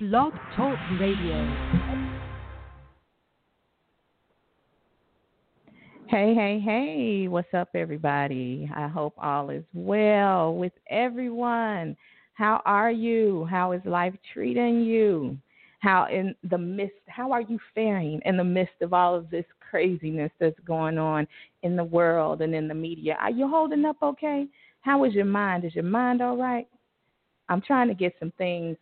Blog Talk Radio. Hey, hey, hey, what's up, everybody? I hope all is well with everyone. How are you? How is life treating you? How in the midst, how are you faring in the midst of all of this craziness that's going on in the world and in the media? Are you holding up okay? How is your mind? Is your mind all right? I'm trying to get some things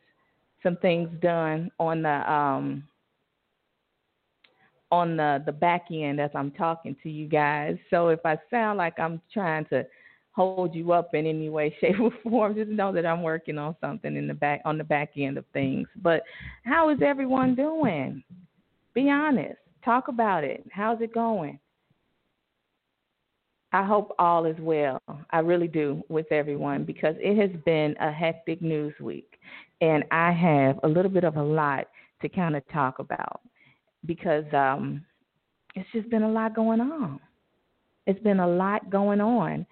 some things done on the um on the the back end as I'm talking to you guys. So if I sound like I'm trying to hold you up in any way, shape, or form, just know that I'm working on something in the back on the back end of things. But how is everyone doing? Be honest. Talk about it. How's it going? I hope all is well. I really do with everyone because it has been a hectic news week and I have a little bit of a lot to kind of talk about because um, it's just been a lot going on. It's been a lot going on,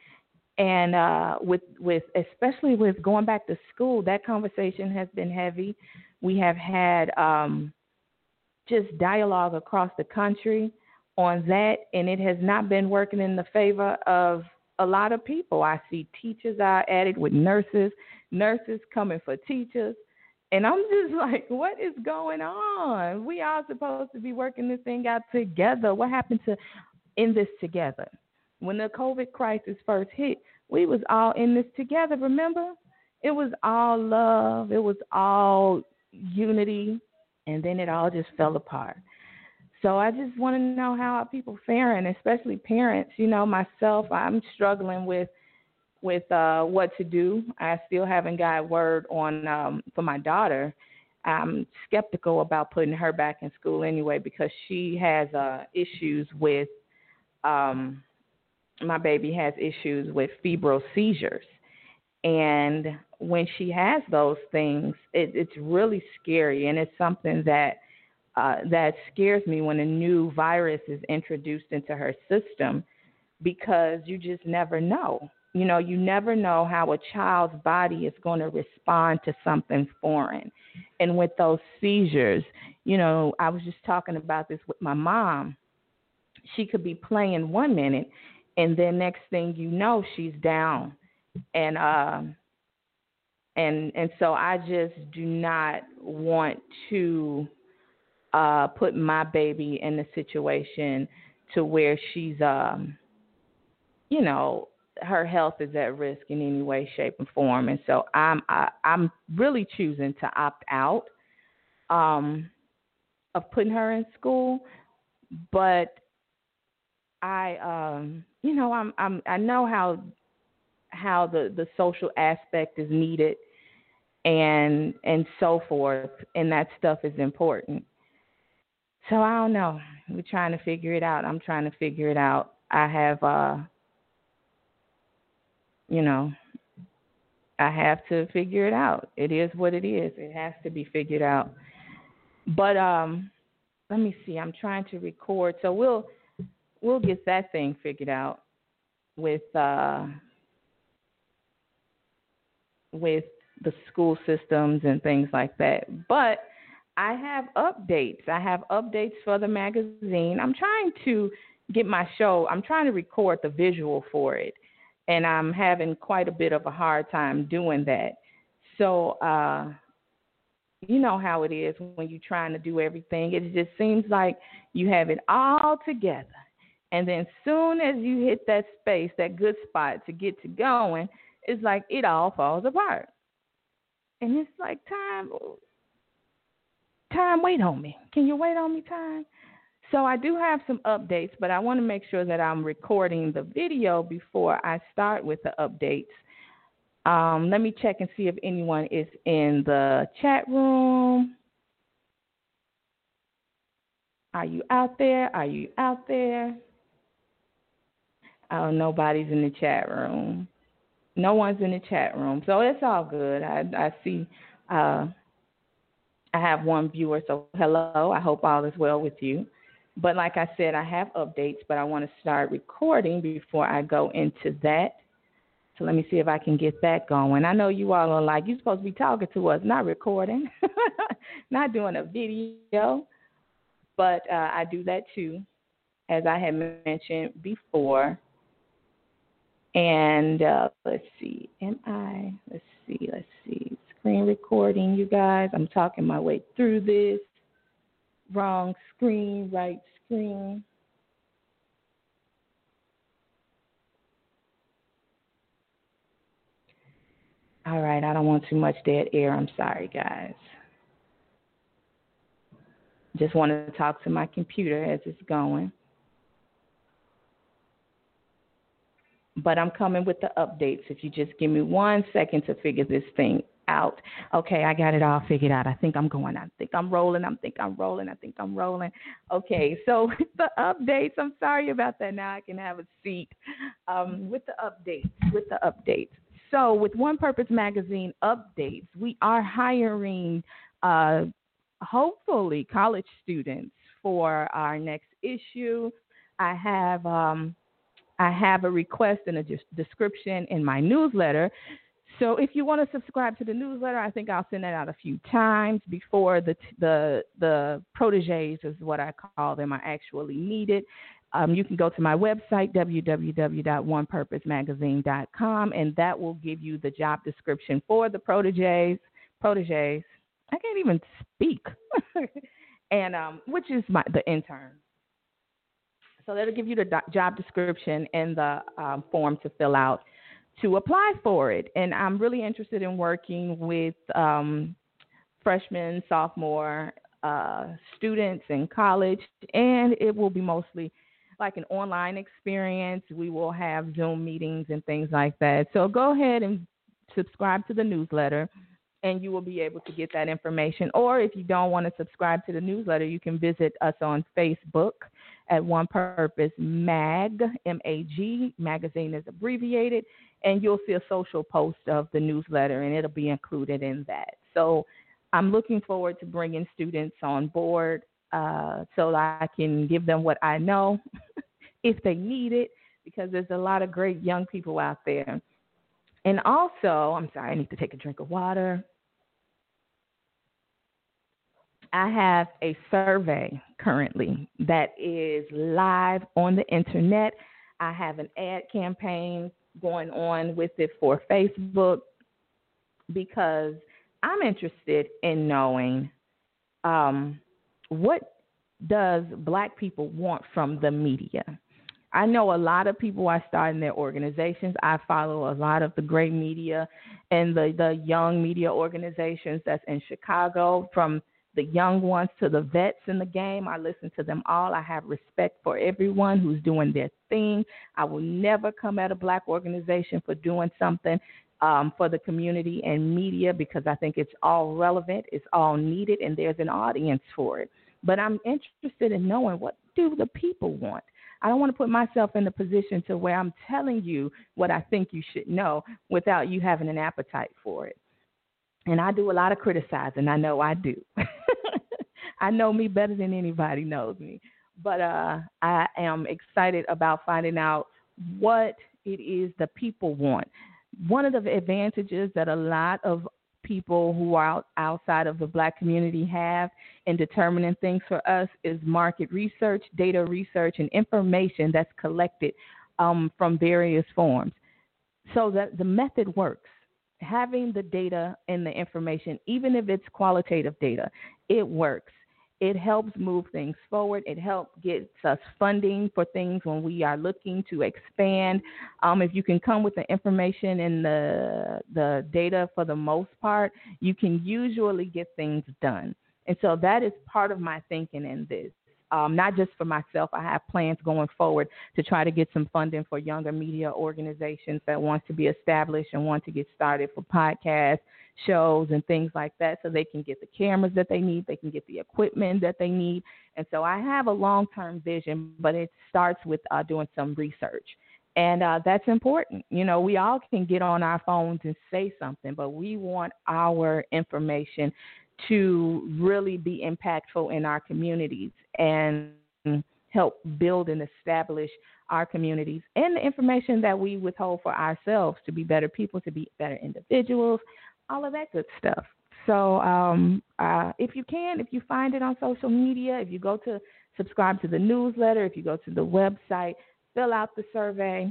and uh, with with especially with going back to school, that conversation has been heavy. We have had um, just dialogue across the country on that, and it has not been working in the favor of a lot of people. I see teachers are at it with nurses, nurses coming for teachers. And I'm just like, what is going on? We are supposed to be working this thing out together. What happened to in this together? When the COVID crisis first hit, we was all in this together, remember? It was all love, it was all unity, and then it all just fell apart. So I just want to know how are people faring, especially parents. You know, myself, I'm struggling with with uh, what to do. I still haven't got word on um, for my daughter. I'm skeptical about putting her back in school anyway because she has uh, issues with. Um, my baby has issues with febrile seizures, and when she has those things, it, it's really scary, and it's something that uh, that scares me when a new virus is introduced into her system because you just never know. You know, you never know how a child's body is going to respond to something foreign. And with those seizures, you know, I was just talking about this with my mom. She could be playing one minute, and then next thing you know, she's down. And um, and and so I just do not want to uh, put my baby in a situation to where she's, um, you know, her health is at risk in any way, shape, and form. And so I'm I, I'm really choosing to opt out um, of putting her in school, but I um, you know I'm I'm I know how how the the social aspect is needed and and so forth, and that stuff is important. So I don't know. We're trying to figure it out. I'm trying to figure it out. I have uh you know, I have to figure it out. It is what it is. It has to be figured out. But um let me see. I'm trying to record. So we'll we'll get that thing figured out with uh with the school systems and things like that. But I have updates. I have updates for the magazine. I'm trying to get my show, I'm trying to record the visual for it, and I'm having quite a bit of a hard time doing that. So, uh, you know how it is when you're trying to do everything. It just seems like you have it all together. And then soon as you hit that space, that good spot to get to going, it's like it all falls apart. And it's like time Time, wait on me. Can you wait on me, Time? So I do have some updates, but I want to make sure that I'm recording the video before I start with the updates. Um, let me check and see if anyone is in the chat room. Are you out there? Are you out there? Oh, nobody's in the chat room. No one's in the chat room, so it's all good. I, I see uh, I have one viewer, so hello. I hope all is well with you. But like I said, I have updates, but I want to start recording before I go into that. So let me see if I can get that going. I know you all are like, you're supposed to be talking to us, not recording, not doing a video. But uh, I do that too, as I had mentioned before. And uh, let's see, am I, let's see, let's see, screen recording, you guys. I'm talking my way through this. Wrong screen, right screen. All right, I don't want too much dead air. I'm sorry, guys. Just wanted to talk to my computer as it's going. But I'm coming with the updates. If you just give me one second to figure this thing out. Okay, I got it all figured out. I think I'm going. I think I'm rolling. I think I'm rolling. I think I'm rolling. Okay, so the updates. I'm sorry about that. Now I can have a seat. Um, with the updates. With the updates. So with One Purpose Magazine updates, we are hiring. Uh, hopefully college students for our next issue. I have um, I have a request and a description in my newsletter. So if you want to subscribe to the newsletter, I think I'll send that out a few times before the the the proteges is what I call them are actually needed. Um, you can go to my website www.onepurposemagazine.com and that will give you the job description for the proteges proteges I can't even speak, and um, which is my the intern. So that'll give you the job description and the um, form to fill out to apply for it. And I'm really interested in working with um, freshmen, sophomore uh, students in college, and it will be mostly like an online experience. We will have Zoom meetings and things like that. So go ahead and subscribe to the newsletter and you will be able to get that information. Or if you don't want to subscribe to the newsletter, you can visit us on Facebook at One Purpose Mag, M A G, magazine is abbreviated, and you'll see a social post of the newsletter, and it'll be included in that. So I'm looking forward to bringing students on board uh, so I can give them what I know if they need it, because there's a lot of great young people out there. And also, I'm sorry, I need to take a drink of water. I have a survey currently that is live on the internet. I have an ad campaign going on with it for Facebook because I'm interested in knowing um, what does black people want from the media. I know a lot of people are starting their organizations. I follow a lot of the great media and the, the young media organizations that's in Chicago from the young ones to the vets in the game. I listen to them all. I have respect for everyone who's doing their thing. I will never come at a black organization for doing something um, for the community and media because I think it's all relevant, it's all needed, and there's an audience for it. But I'm interested in knowing what do the people want. I don't want to put myself in the position to where I'm telling you what I think you should know without you having an appetite for it. And I do a lot of criticizing. I know I do. I know me better than anybody knows me. But uh, I am excited about finding out what it is the people want. One of the advantages that a lot of people who are out, outside of the black community have in determining things for us is market research, data research, and information that's collected um, from various forms. So that the method works having the data and the information, even if it's qualitative data, it works. It helps move things forward. It helps gets us funding for things when we are looking to expand. Um, if you can come with the information and the the data for the most part, you can usually get things done. And so that is part of my thinking in this um, not just for myself. I have plans going forward to try to get some funding for younger media organizations that want to be established and want to get started for podcasts, shows, and things like that so they can get the cameras that they need, they can get the equipment that they need. And so I have a long term vision, but it starts with uh, doing some research. And uh, that's important. You know, we all can get on our phones and say something, but we want our information to really be impactful in our communities. And help build and establish our communities and the information that we withhold for ourselves to be better people, to be better individuals, all of that good stuff. So um, uh, if you can, if you find it on social media, if you go to subscribe to the newsletter, if you go to the website, fill out the survey.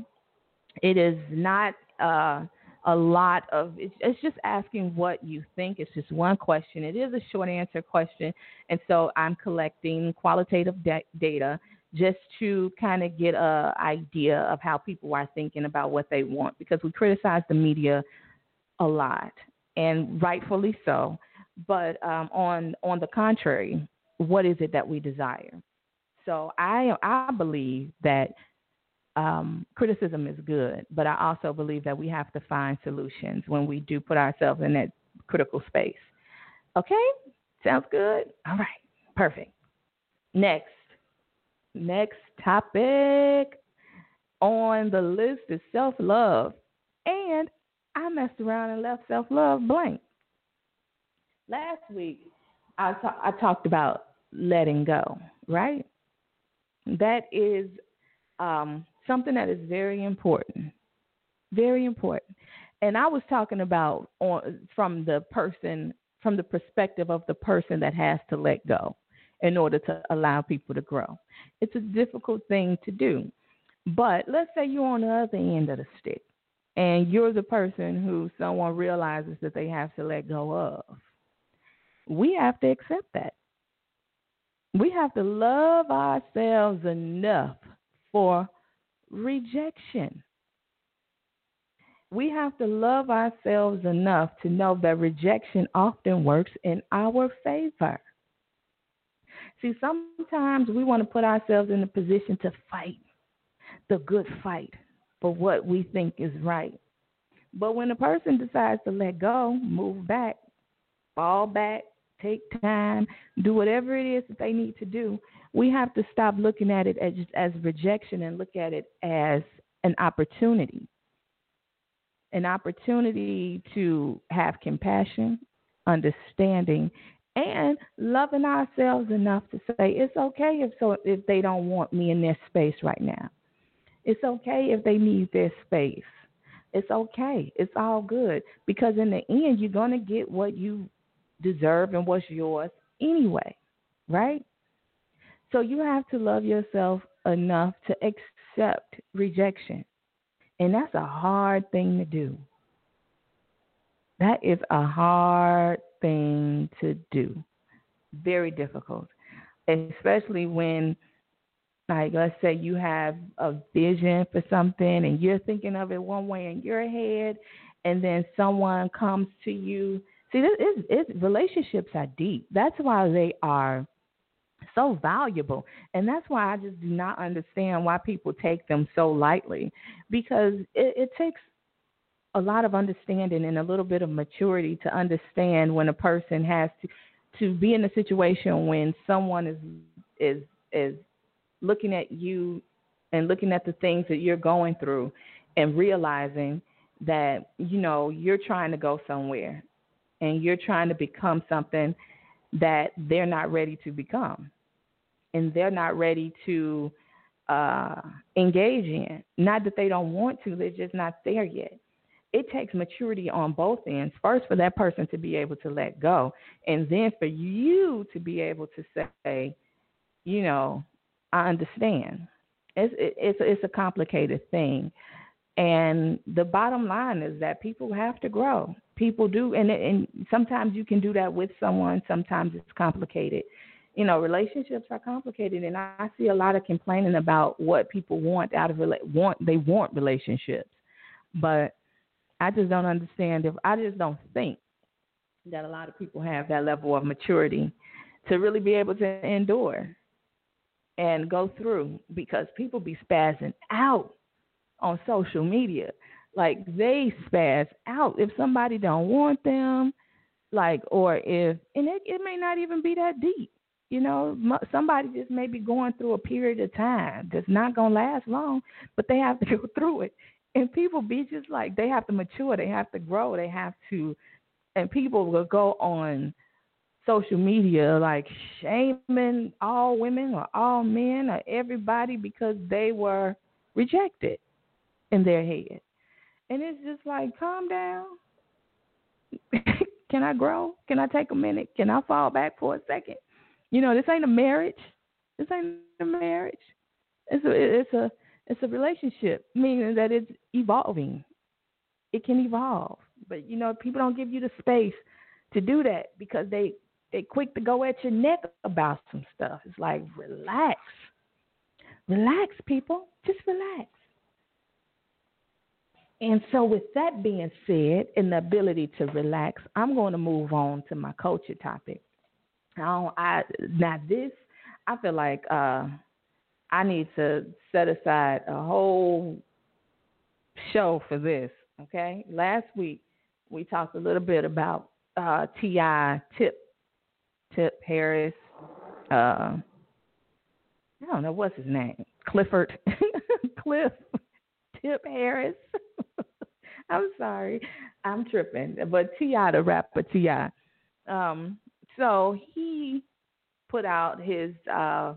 It is not uh, a lot of, it's, it's just asking what you think. It's just one question. It is a short answer question. And so I'm collecting qualitative da- data just to kind of get a idea of how people are thinking about what they want because we criticize the media a lot and rightfully so. But um, on on the contrary, what is it that we desire? So I I believe that um, criticism is good, but I also believe that we have to find solutions when we do put ourselves in that critical space. Okay, sounds good. All right, perfect. Next, next topic on the list is self love, and I messed around and left self love blank. Last week, I, talked about letting go, right? That is um, something that is very important. Very important. And I was talking about on, from the person, from the perspective of the person that has to let go in order to allow people to grow. It's a difficult thing to do. But let's say you're on the other end of the stick and you're the person who someone realizes that they have to let go of. We have to accept that. We have to love ourselves enough for rejection. We have to love ourselves enough to know that rejection often works in our favor. See, sometimes we want to put ourselves in a position to fight the good fight for what we think is right. But when a person decides to let go, move back, fall back, take time, do whatever it is that they need to do, we have to stop looking at it as, as rejection and look at it as an opportunity. An opportunity to have compassion, understanding, and loving ourselves enough to say it's okay if so if they don't want me in their space right now. It's okay if they need their space. It's okay. It's all good because in the end you're going to get what you deserve and what's yours anyway, right? So you have to love yourself enough to accept rejection. And that's a hard thing to do. That is a hard thing to do. Very difficult, especially when, like, let's say you have a vision for something and you're thinking of it one way in your head, and then someone comes to you. See, this is, relationships are deep. That's why they are so valuable. And that's why I just do not understand why people take them so lightly because it, it takes a lot of understanding and a little bit of maturity to understand when a person has to to be in a situation when someone is is is looking at you and looking at the things that you're going through and realizing that you know you're trying to go somewhere and you're trying to become something that they're not ready to become and they're not ready to uh, engage in. Not that they don't want to, they're just not there yet. It takes maturity on both ends. First, for that person to be able to let go, and then for you to be able to say, you know, I understand. It's it's it's a complicated thing, and the bottom line is that people have to grow. People do, and and sometimes you can do that with someone. Sometimes it's complicated you know, relationships are complicated, and I see a lot of complaining about what people want out of want. They want relationships, but I just don't understand. If I just don't think that a lot of people have that level of maturity to really be able to endure and go through, because people be spazzing out on social media, like they spaz out if somebody don't want them, like or if and it, it may not even be that deep you know, somebody just may be going through a period of time that's not to last long, but they have to go through it. And people be just like, they have to mature, they have to grow, they have to, and people will go on social media like shaming all women or all men or everybody because they were rejected in their head. And it's just like, calm down. Can I grow? Can I take a minute? Can I fall back for a second? You know, this ain't a marriage. This ain't a marriage. It's a it's a it's a relationship, meaning that it's evolving. It can evolve, but you know, people don't give you the space to do that because they they quick to go at your neck about some stuff. It's like relax, relax, people, just relax. And so, with that being said, and the ability to relax, I'm going to move on to my culture topic. Now, I now this I feel like uh, I need to set aside a whole show for this. Okay, last week we talked a little bit about uh, T.I. Tip Tip Harris. Uh, I don't know what's his name. Clifford Cliff Tip Harris. I'm sorry, I'm tripping. But T.I., the rapper Ti. Um, so he put out his uh,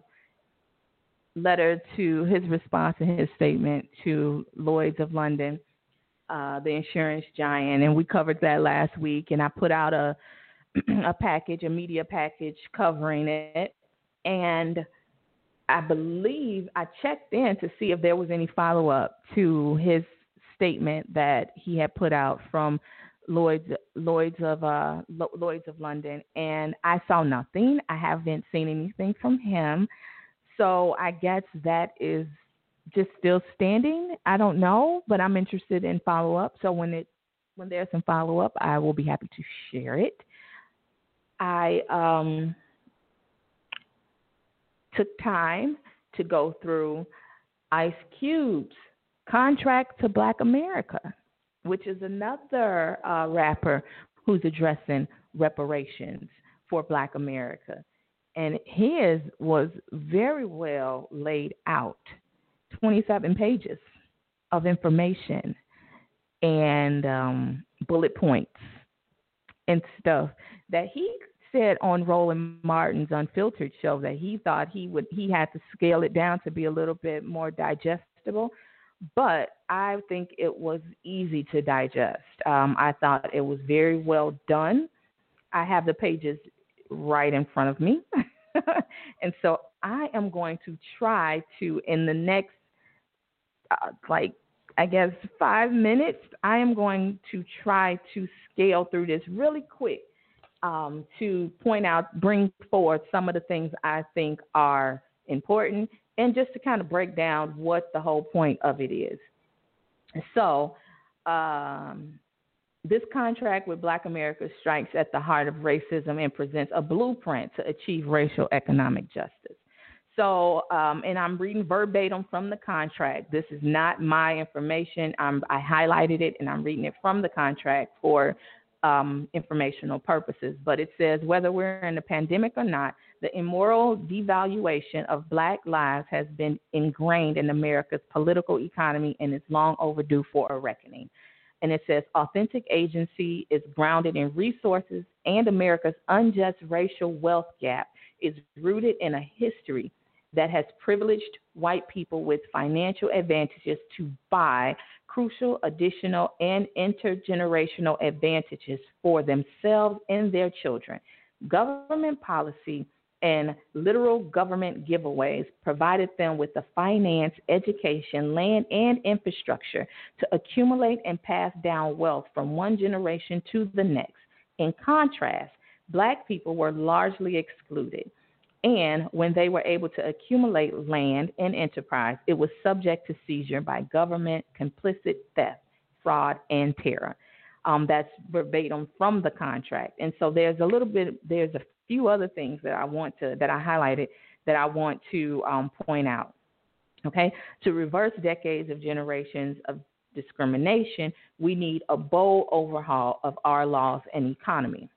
letter to his response and his statement to Lloyd's of London, uh, the insurance giant, and we covered that last week. And I put out a a package, a media package covering it, and I believe I checked in to see if there was any follow up to his statement that he had put out from Lloyd's Lloyd's of uh, Lloyd's of London, and I saw nothing. I haven't seen anything from him, so I guess that is just still standing. I don't know, but I'm interested in follow up. So when it when there's some follow up, I will be happy to share it. I um, took time to go through Ice Cube's contract to Black America which is another uh, rapper who's addressing reparations for Black America. And his was very well laid out 27 pages of information and um, bullet points and stuff that he said on Roland Martin's Unfiltered show that he thought he would he had to scale it down to be a little bit more digestible but I think it was easy to digest. Um, I thought it was very well done. I have the pages right in front of me. and so I am going to try to, in the next, uh, like, I guess five minutes, I am going to try to scale through this really quick um, to point out, bring forward some of the things I think are important and just to kind of break down what the whole point of it is. So, um, this contract with Black America strikes at the heart of racism and presents a blueprint to achieve racial economic justice. So, um, and I'm reading verbatim from the contract. This is not my information. I'm, I highlighted it and I'm reading it from the contract for um, informational purposes. But it says whether we're in a pandemic or not, the immoral devaluation of black lives has been ingrained in America's political economy and is long overdue for a reckoning. And it says authentic agency is grounded in resources, and America's unjust racial wealth gap is rooted in a history that has privileged white people with financial advantages to buy crucial additional and intergenerational advantages for themselves and their children. Government policy and literal government giveaways provided them with the finance, education, land, and infrastructure to accumulate and pass down wealth from one generation to the next. In contrast, black people were largely excluded. And when they were able to accumulate land and enterprise, it was subject to seizure by government, complicit theft, fraud, and terror. Um, that's verbatim from the contract. And so there's a little bit, there's a few other things that I want to that I highlighted that I want to um, point out. Okay, to reverse decades of generations of discrimination, we need a bold overhaul of our laws and economy.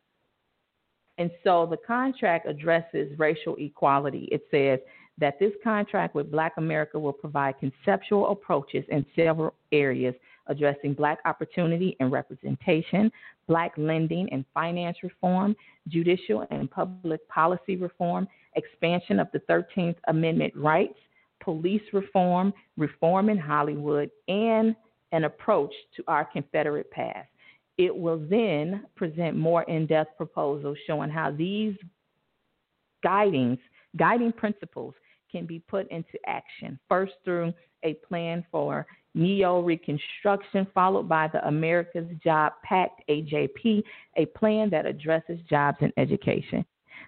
And so the contract addresses racial equality. It says that this contract with Black America will provide conceptual approaches in several areas addressing black opportunity and representation, black lending and finance reform, judicial and public policy reform, expansion of the 13th Amendment rights, police reform, reform in Hollywood, and an approach to our Confederate past. It will then present more in depth proposals showing how these guidings, guiding principles can be put into action. First, through a plan for neo reconstruction, followed by the America's Job Pact, AJP, a plan that addresses jobs and education.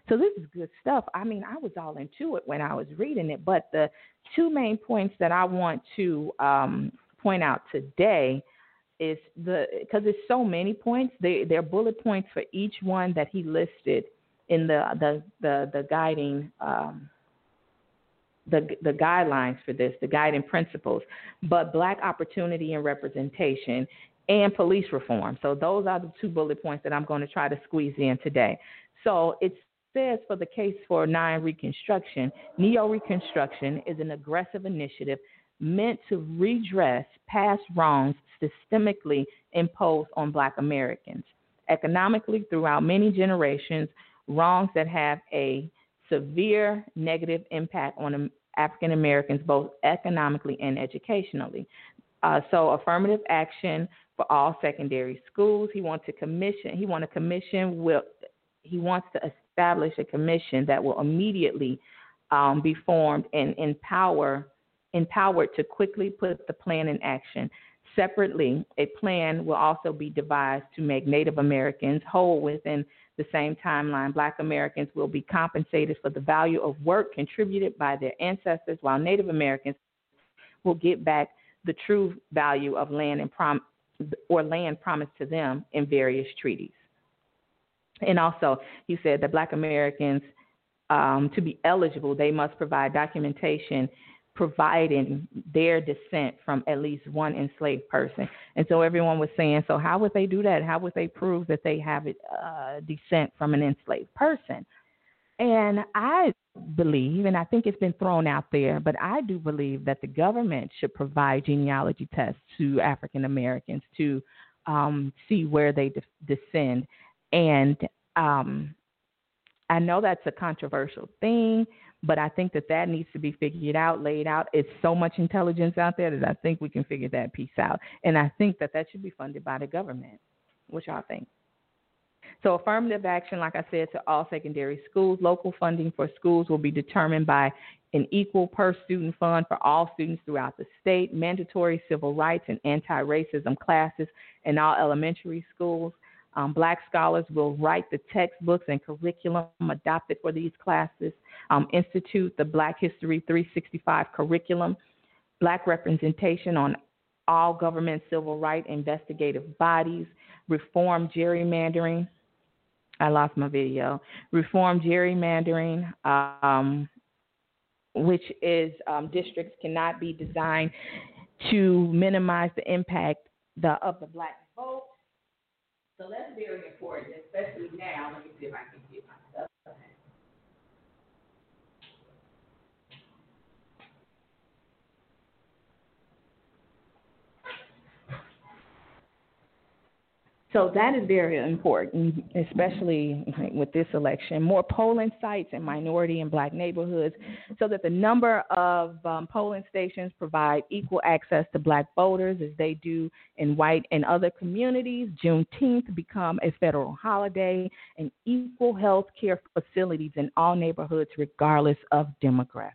So this is good stuff. I mean, I was all into it when I was reading it, but the two main points that I want to um, point out today is the because there's so many points. They they're bullet points for each one that he listed in the the the, the guiding um, the the guidelines for this, the guiding principles. But black opportunity and representation and police reform. So those are the two bullet points that I'm going to try to squeeze in today. So it says for the case for nine reconstruction, neo reconstruction is an aggressive initiative meant to redress past wrongs systemically imposed on black Americans. Economically, throughout many generations, wrongs that have a severe negative impact on African Americans, both economically and educationally. Uh, so, affirmative action for all secondary schools. He wants to commission. He wants a commission. Will he wants to establish a commission that will immediately um, be formed and empower empowered to quickly put the plan in action. Separately, a plan will also be devised to make Native Americans whole within the same timeline. Black Americans will be compensated for the value of work contributed by their ancestors, while Native Americans will get back the true value of land and prom- or land promised to them in various treaties. And also, he said that Black Americans, um, to be eligible, they must provide documentation providing their descent from at least one enslaved person. And so everyone was saying, so how would they do that? How would they prove that they have uh, descent from an enslaved person? And I believe, and I think it's been thrown out there, but I do believe that the government should provide genealogy tests to African Americans to um, see where they de- descend. And um, I know that's a controversial thing, but I think that that needs to be figured out, laid out. It's so much intelligence out there that I think we can figure that piece out. And I think that that should be funded by the government. What y'all think? So, affirmative action, like I said, to all secondary schools. Local funding for schools will be determined by an equal per student fund for all students throughout the state, mandatory civil rights and anti racism classes in all elementary schools. Um, black scholars will write the textbooks and curriculum adopted for these classes, um, institute the Black History 365 curriculum, black representation on all government civil rights investigative bodies, reform gerrymandering. I lost my video. Reform gerrymandering, um, which is um, districts cannot be designed to minimize the impact the, of the black vote so that's very important, especially now. Let me see if I can So that is very important, especially with this election. More polling sites in minority and black neighborhoods so that the number of um, polling stations provide equal access to black voters as they do in white and other communities. Juneteenth become a federal holiday and equal health care facilities in all neighborhoods regardless of demographics.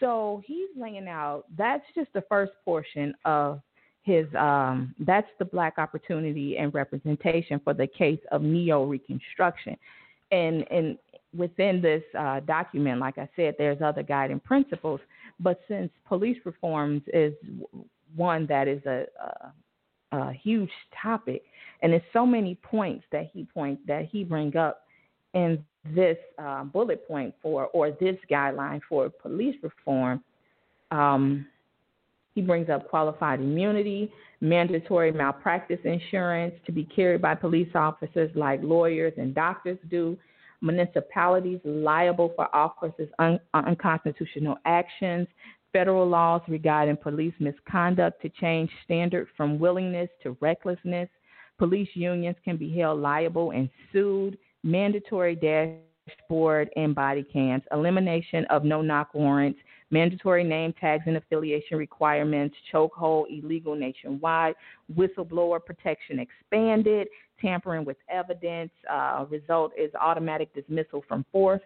So he's laying out, that's just the first portion of his um, that's the black opportunity and representation for the case of neo reconstruction. And and within this uh, document like i said there's other guiding principles but since police reforms is one that is a, a, a huge topic and there's so many points that he point that he bring up in this uh, bullet point for or this guideline for police reform um, he brings up qualified immunity, mandatory malpractice insurance to be carried by police officers like lawyers and doctors do, municipalities liable for officers' un- uh, unconstitutional actions, federal laws regarding police misconduct to change standard from willingness to recklessness. Police unions can be held liable and sued. Mandatory dashboard and body cams, elimination of no knock warrants, mandatory name tags and affiliation requirements, chokehold illegal nationwide, whistleblower protection expanded, tampering with evidence. Uh, result is automatic dismissal from force,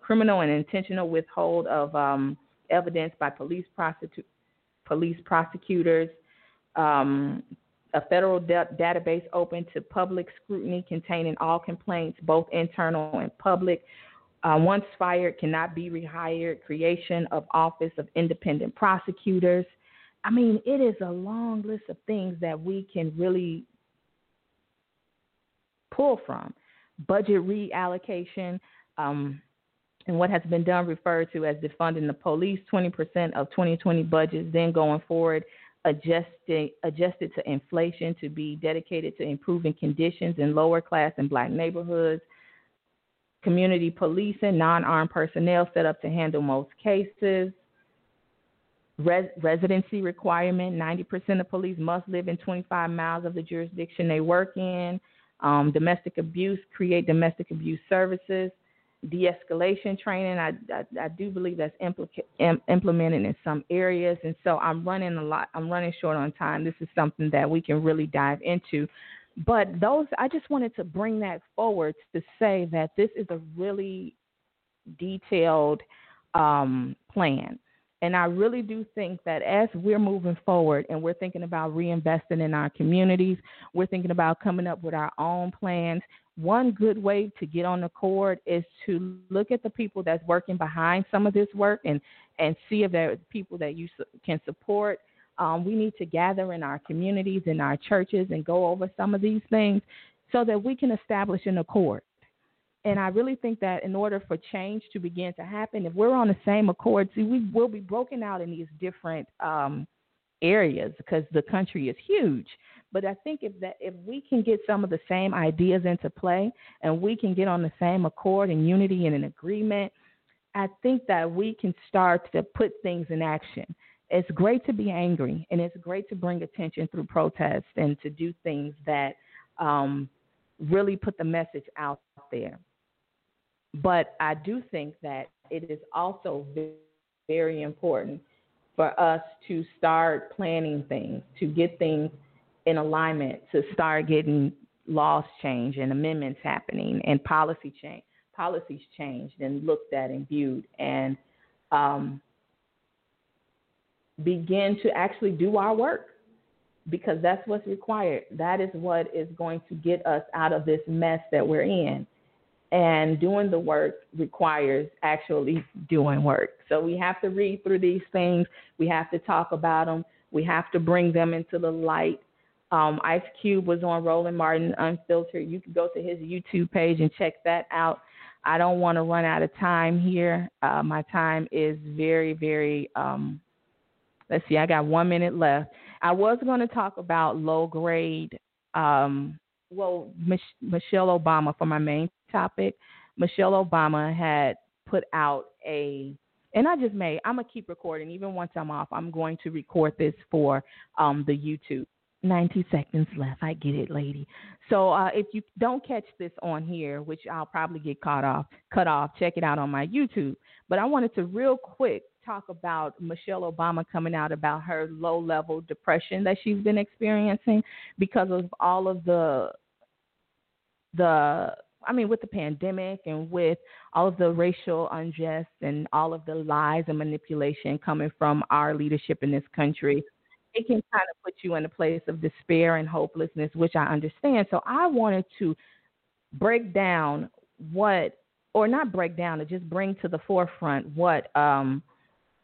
criminal and intentional withhold of um, evidence by police, prosecu- police prosecutors. Um, a federal de- database open to public scrutiny containing all complaints, both internal and public. Uh, once fired, cannot be rehired. Creation of Office of Independent Prosecutors. I mean, it is a long list of things that we can really pull from. Budget reallocation, um, and what has been done referred to as defunding the police, 20% of 2020 budgets, then going forward, adjusted, adjusted to inflation to be dedicated to improving conditions in lower class and black neighborhoods. Community policing, non armed personnel set up to handle most cases. Res- residency requirement 90% of police must live in 25 miles of the jurisdiction they work in. Um, domestic abuse, create domestic abuse services de-escalation training. I, I, I do believe that's implica- Im- implemented in some areas, and so I'm running a lot. I'm running short on time. This is something that we can really dive into. But those, I just wanted to bring that forward to say that this is a really detailed um, plan. And I really do think that as we're moving forward and we're thinking about reinvesting in our communities, we're thinking about coming up with our own plans, one good way to get on the cord is to look at the people that's working behind some of this work and and see if there are people that you can support. Um, we need to gather in our communities, in our churches, and go over some of these things so that we can establish an accord. And I really think that in order for change to begin to happen, if we're on the same accord, see, we will be broken out in these different um, areas because the country is huge. But I think if that if we can get some of the same ideas into play and we can get on the same accord and unity and an agreement, I think that we can start to put things in action. It's great to be angry and it's great to bring attention through protest and to do things that um, really put the message out there. But I do think that it is also very important for us to start planning things, to get things in alignment to start getting laws changed and amendments happening and policy change policies changed and looked at and viewed and um, begin to actually do our work because that's what's required. That is what is going to get us out of this mess that we're in. And doing the work requires actually doing work. So we have to read through these things. We have to talk about them. We have to bring them into the light. Um, Ice Cube was on Roland Martin Unfiltered. You can go to his YouTube page and check that out. I don't want to run out of time here. Uh, my time is very, very. Um, let's see, I got one minute left. I was going to talk about low grade. Um, well, Mich- Michelle Obama for my main topic. Michelle Obama had put out a and I just may I'm gonna keep recording even once I'm off. I'm going to record this for um, the YouTube. 90 seconds left. I get it, lady. So uh, if you don't catch this on here, which I'll probably get caught off, cut off, check it out on my YouTube. But I wanted to real quick talk about Michelle Obama coming out about her low level depression that she's been experiencing because of all of the the I mean with the pandemic and with all of the racial unrest and all of the lies and manipulation coming from our leadership in this country it can kind of put you in a place of despair and hopelessness, which I understand. So I wanted to break down what, or not break down, to just bring to the forefront what um,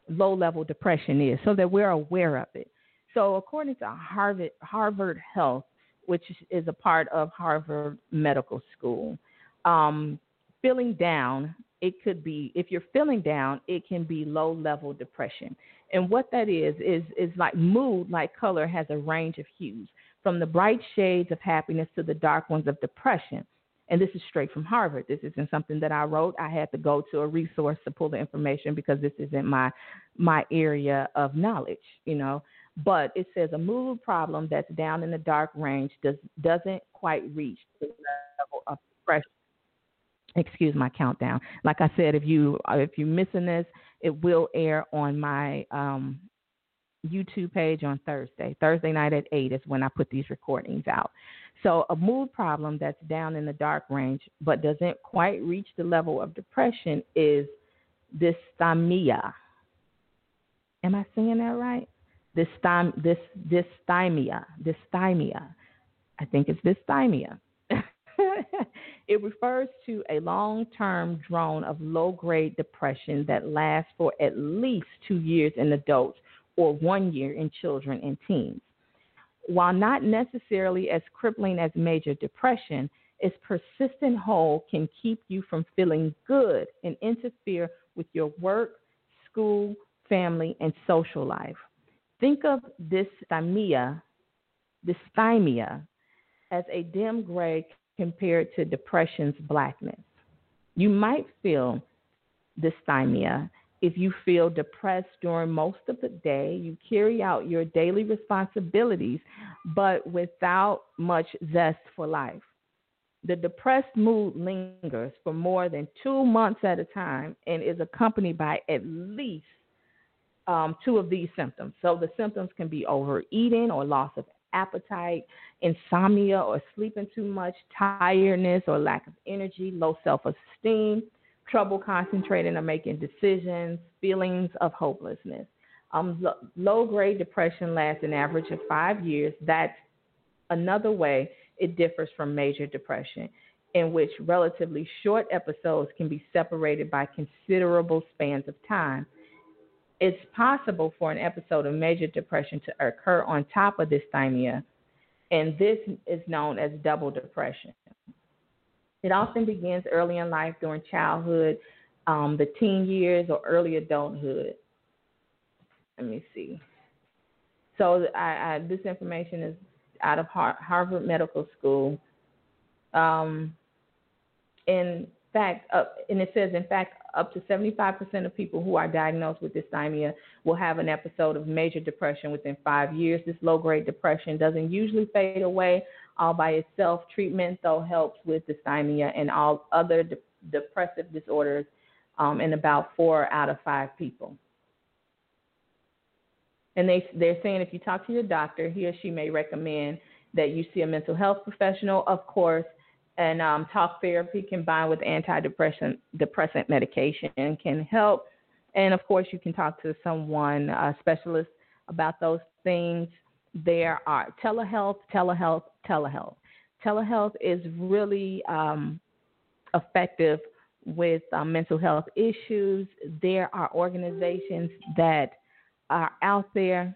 low level depression is so that we're aware of it. So, according to Harvard, Harvard Health, which is a part of Harvard Medical School, um, feeling down, it could be, if you're feeling down, it can be low level depression. And what that is is is like mood, like color, has a range of hues, from the bright shades of happiness to the dark ones of depression. And this is straight from Harvard. This isn't something that I wrote. I had to go to a resource to pull the information because this isn't my my area of knowledge, you know. But it says a mood problem that's down in the dark range does doesn't quite reach the level of depression. Excuse my countdown. Like I said, if you if you're missing this, it will air on my um, YouTube page on Thursday. Thursday night at 8 is when I put these recordings out. So, a mood problem that's down in the dark range but doesn't quite reach the level of depression is dysthymia. Am I saying that right? Dysthy- this dysthymia. Dysthymia. I think it's dysthymia. it refers to a long term drone of low grade depression that lasts for at least two years in adults or one year in children and teens. While not necessarily as crippling as major depression, its persistent hold can keep you from feeling good and interfere with your work, school, family, and social life. Think of dysthymia, dysthymia as a dim gray compared to depression's blackness. You might feel dysthymia if you feel depressed during most of the day, you carry out your daily responsibilities, but without much zest for life. The depressed mood lingers for more than two months at a time and is accompanied by at least um, two of these symptoms. So the symptoms can be overeating or loss of appetite, insomnia or sleeping too much, tiredness or lack of energy, low self esteem, trouble concentrating or making decisions, feelings of hopelessness. Um, low grade depression lasts an average of five years. That's another way it differs from major depression, in which relatively short episodes can be separated by considerable spans of time. It's possible for an episode of major depression to occur on top of dysthymia, and this is known as double depression. It often begins early in life during childhood, um, the teen years, or early adulthood. Let me see. So I, I, this information is out of Harvard Medical School. Um, in fact, uh, and it says, in fact, up to 75% of people who are diagnosed with dysthymia will have an episode of major depression within five years. This low grade depression doesn't usually fade away all by itself. Treatment, though, helps with dysthymia and all other de- depressive disorders um, in about four out of five people. And they, they're saying if you talk to your doctor, he or she may recommend that you see a mental health professional, of course, and um, talk therapy combined with antidepressant depressant medication can help. And of course, you can talk to someone, a specialist, about those things there are telehealth, telehealth, telehealth. Telehealth is really um, effective with uh, mental health issues. There are organizations that are out there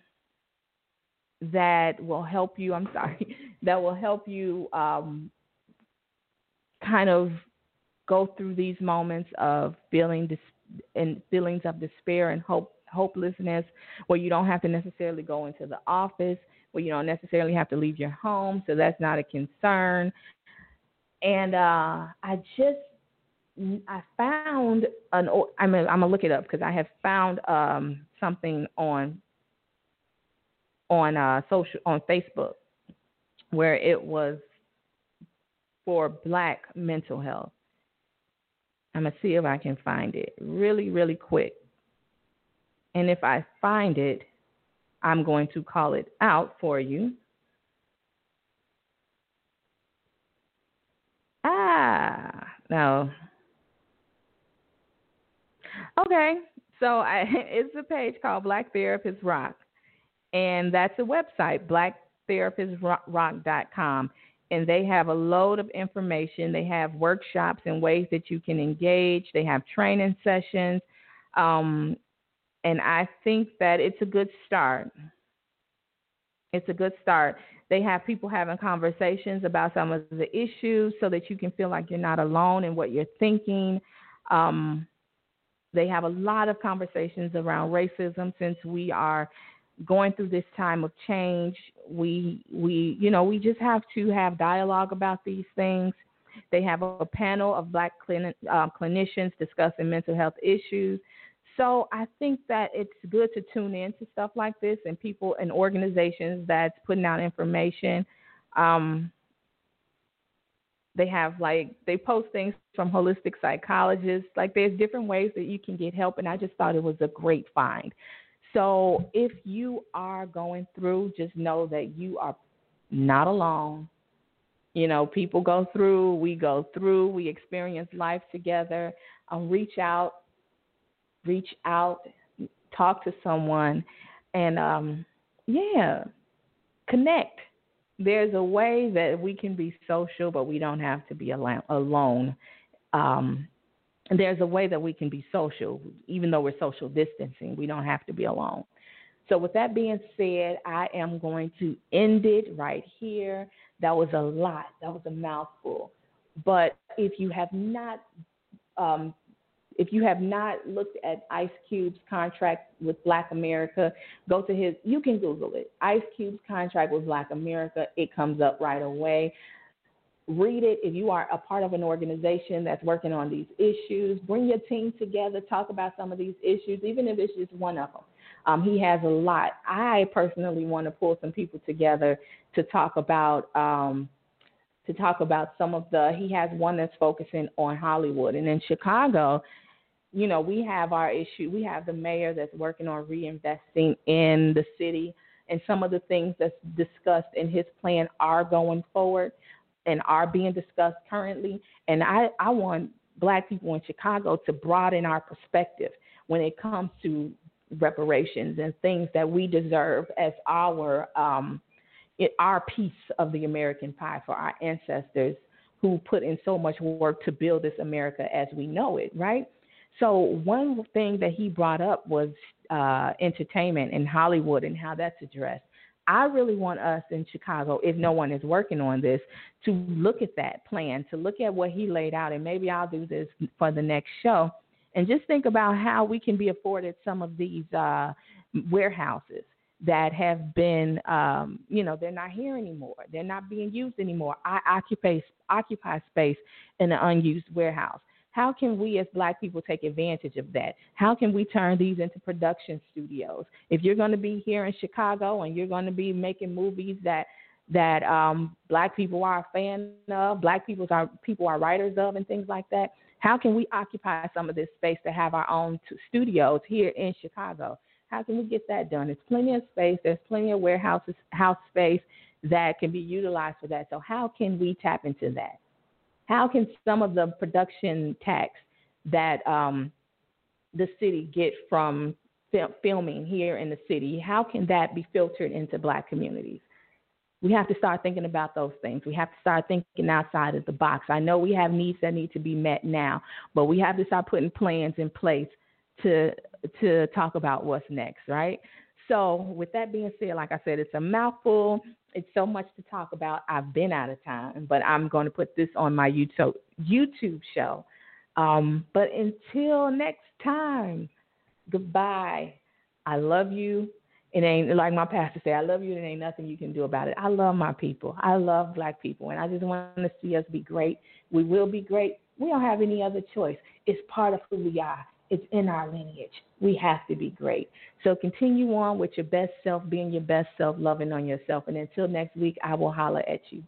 that will help you. I'm sorry, that will help you um, kind of go through these moments of feeling dis- and feelings of despair and hope hopelessness where you don't have to necessarily go into the office, where you don't necessarily have to leave your home, so that's not a concern. And uh, I just I found an I'm I'm gonna look it up because I have found um, something on on uh, social on Facebook where it was for Black mental health. I'm gonna see if I can find it really really quick. And if I find it, I'm going to call it out for you. Ah, no. Okay, so I, it's a page called Black Therapists Rock, and that's a website, blacktherapistsrock.com. And they have a load of information. They have workshops and ways that you can engage. They have training sessions. Um, and I think that it's a good start. It's a good start. They have people having conversations about some of the issues so that you can feel like you're not alone in what you're thinking. Um, they have a lot of conversations around racism since we are going through this time of change. We we you know we just have to have dialogue about these things. They have a panel of black clin- uh, clinicians discussing mental health issues. So I think that it's good to tune in to stuff like this and people and organizations that's putting out information. Um, they have like they post things from holistic psychologists. Like there's different ways that you can get help, and I just thought it was a great find. So if you are going through, just know that you are not alone. You know, people go through, we go through, we experience life together. Um, reach out, reach out, talk to someone, and um, yeah, connect. There's a way that we can be social, but we don't have to be alone. Um, there's a way that we can be social, even though we're social distancing. We don't have to be alone. So, with that being said, I am going to end it right here. That was a lot, that was a mouthful. But if you have not, um, if you have not looked at Ice Cube's contract with Black America, go to his. You can Google it. Ice Cube's contract with Black America. It comes up right away read it. If you are a part of an organization that's working on these issues, bring your team together, talk about some of these issues, even if it's just one of them. Um, he has a lot. I personally want to pull some people together to talk about um, to talk about some of the. He has one that's focusing on Hollywood, and in Chicago, you know, we have our issue. We have the mayor that's working on reinvesting in the city, and some of the things that's discussed in his plan are going forward and are being discussed currently. And I, I want black people in Chicago to broaden our perspective when it comes to reparations and things that we deserve as our um, our piece of the American pie for our ancestors who put in so much work to build this America as we know it, right? So one thing that he brought up was uh, entertainment in Hollywood and how that's addressed. I really want us in Chicago, if no one is working on this, to look at that plan, to look at what he laid out, and maybe I'll do this for the next show, and just think about how we can be afforded some of these uh, warehouses that have been, um, you know, they're not here anymore. They're not being used anymore. I occupy occupy space in an unused warehouse. How can we as black people take advantage of that? How can we turn these into production studios? If you're going to be here in Chicago and you're going to be making movies that that um, black people are a fan of, black people are people are writers of, and things like that. How can we occupy some of this space to have our own t- studios here in Chicago? How can we get that done? There's plenty of space. There's plenty of warehouses, house space that can be utilized for that. So how can we tap into that? How can some of the production tax that um, the city get from fil- filming here in the city, how can that be filtered into black communities? We have to start thinking about those things. We have to start thinking outside of the box. I know we have needs that need to be met now, but we have to start putting plans in place to to talk about what's next, right? So, with that being said, like I said, it's a mouthful it's so much to talk about. I've been out of time, but I'm going to put this on my YouTube YouTube show. Um, but until next time, goodbye. I love you. It ain't like my pastor said, I love you. There ain't nothing you can do about it. I love my people. I love black people, and I just want to see us be great. We will be great. We don't have any other choice. It's part of who we are. It's in our lineage. We have to be great. So continue on with your best self, being your best self, loving on yourself. And until next week, I will holler at you.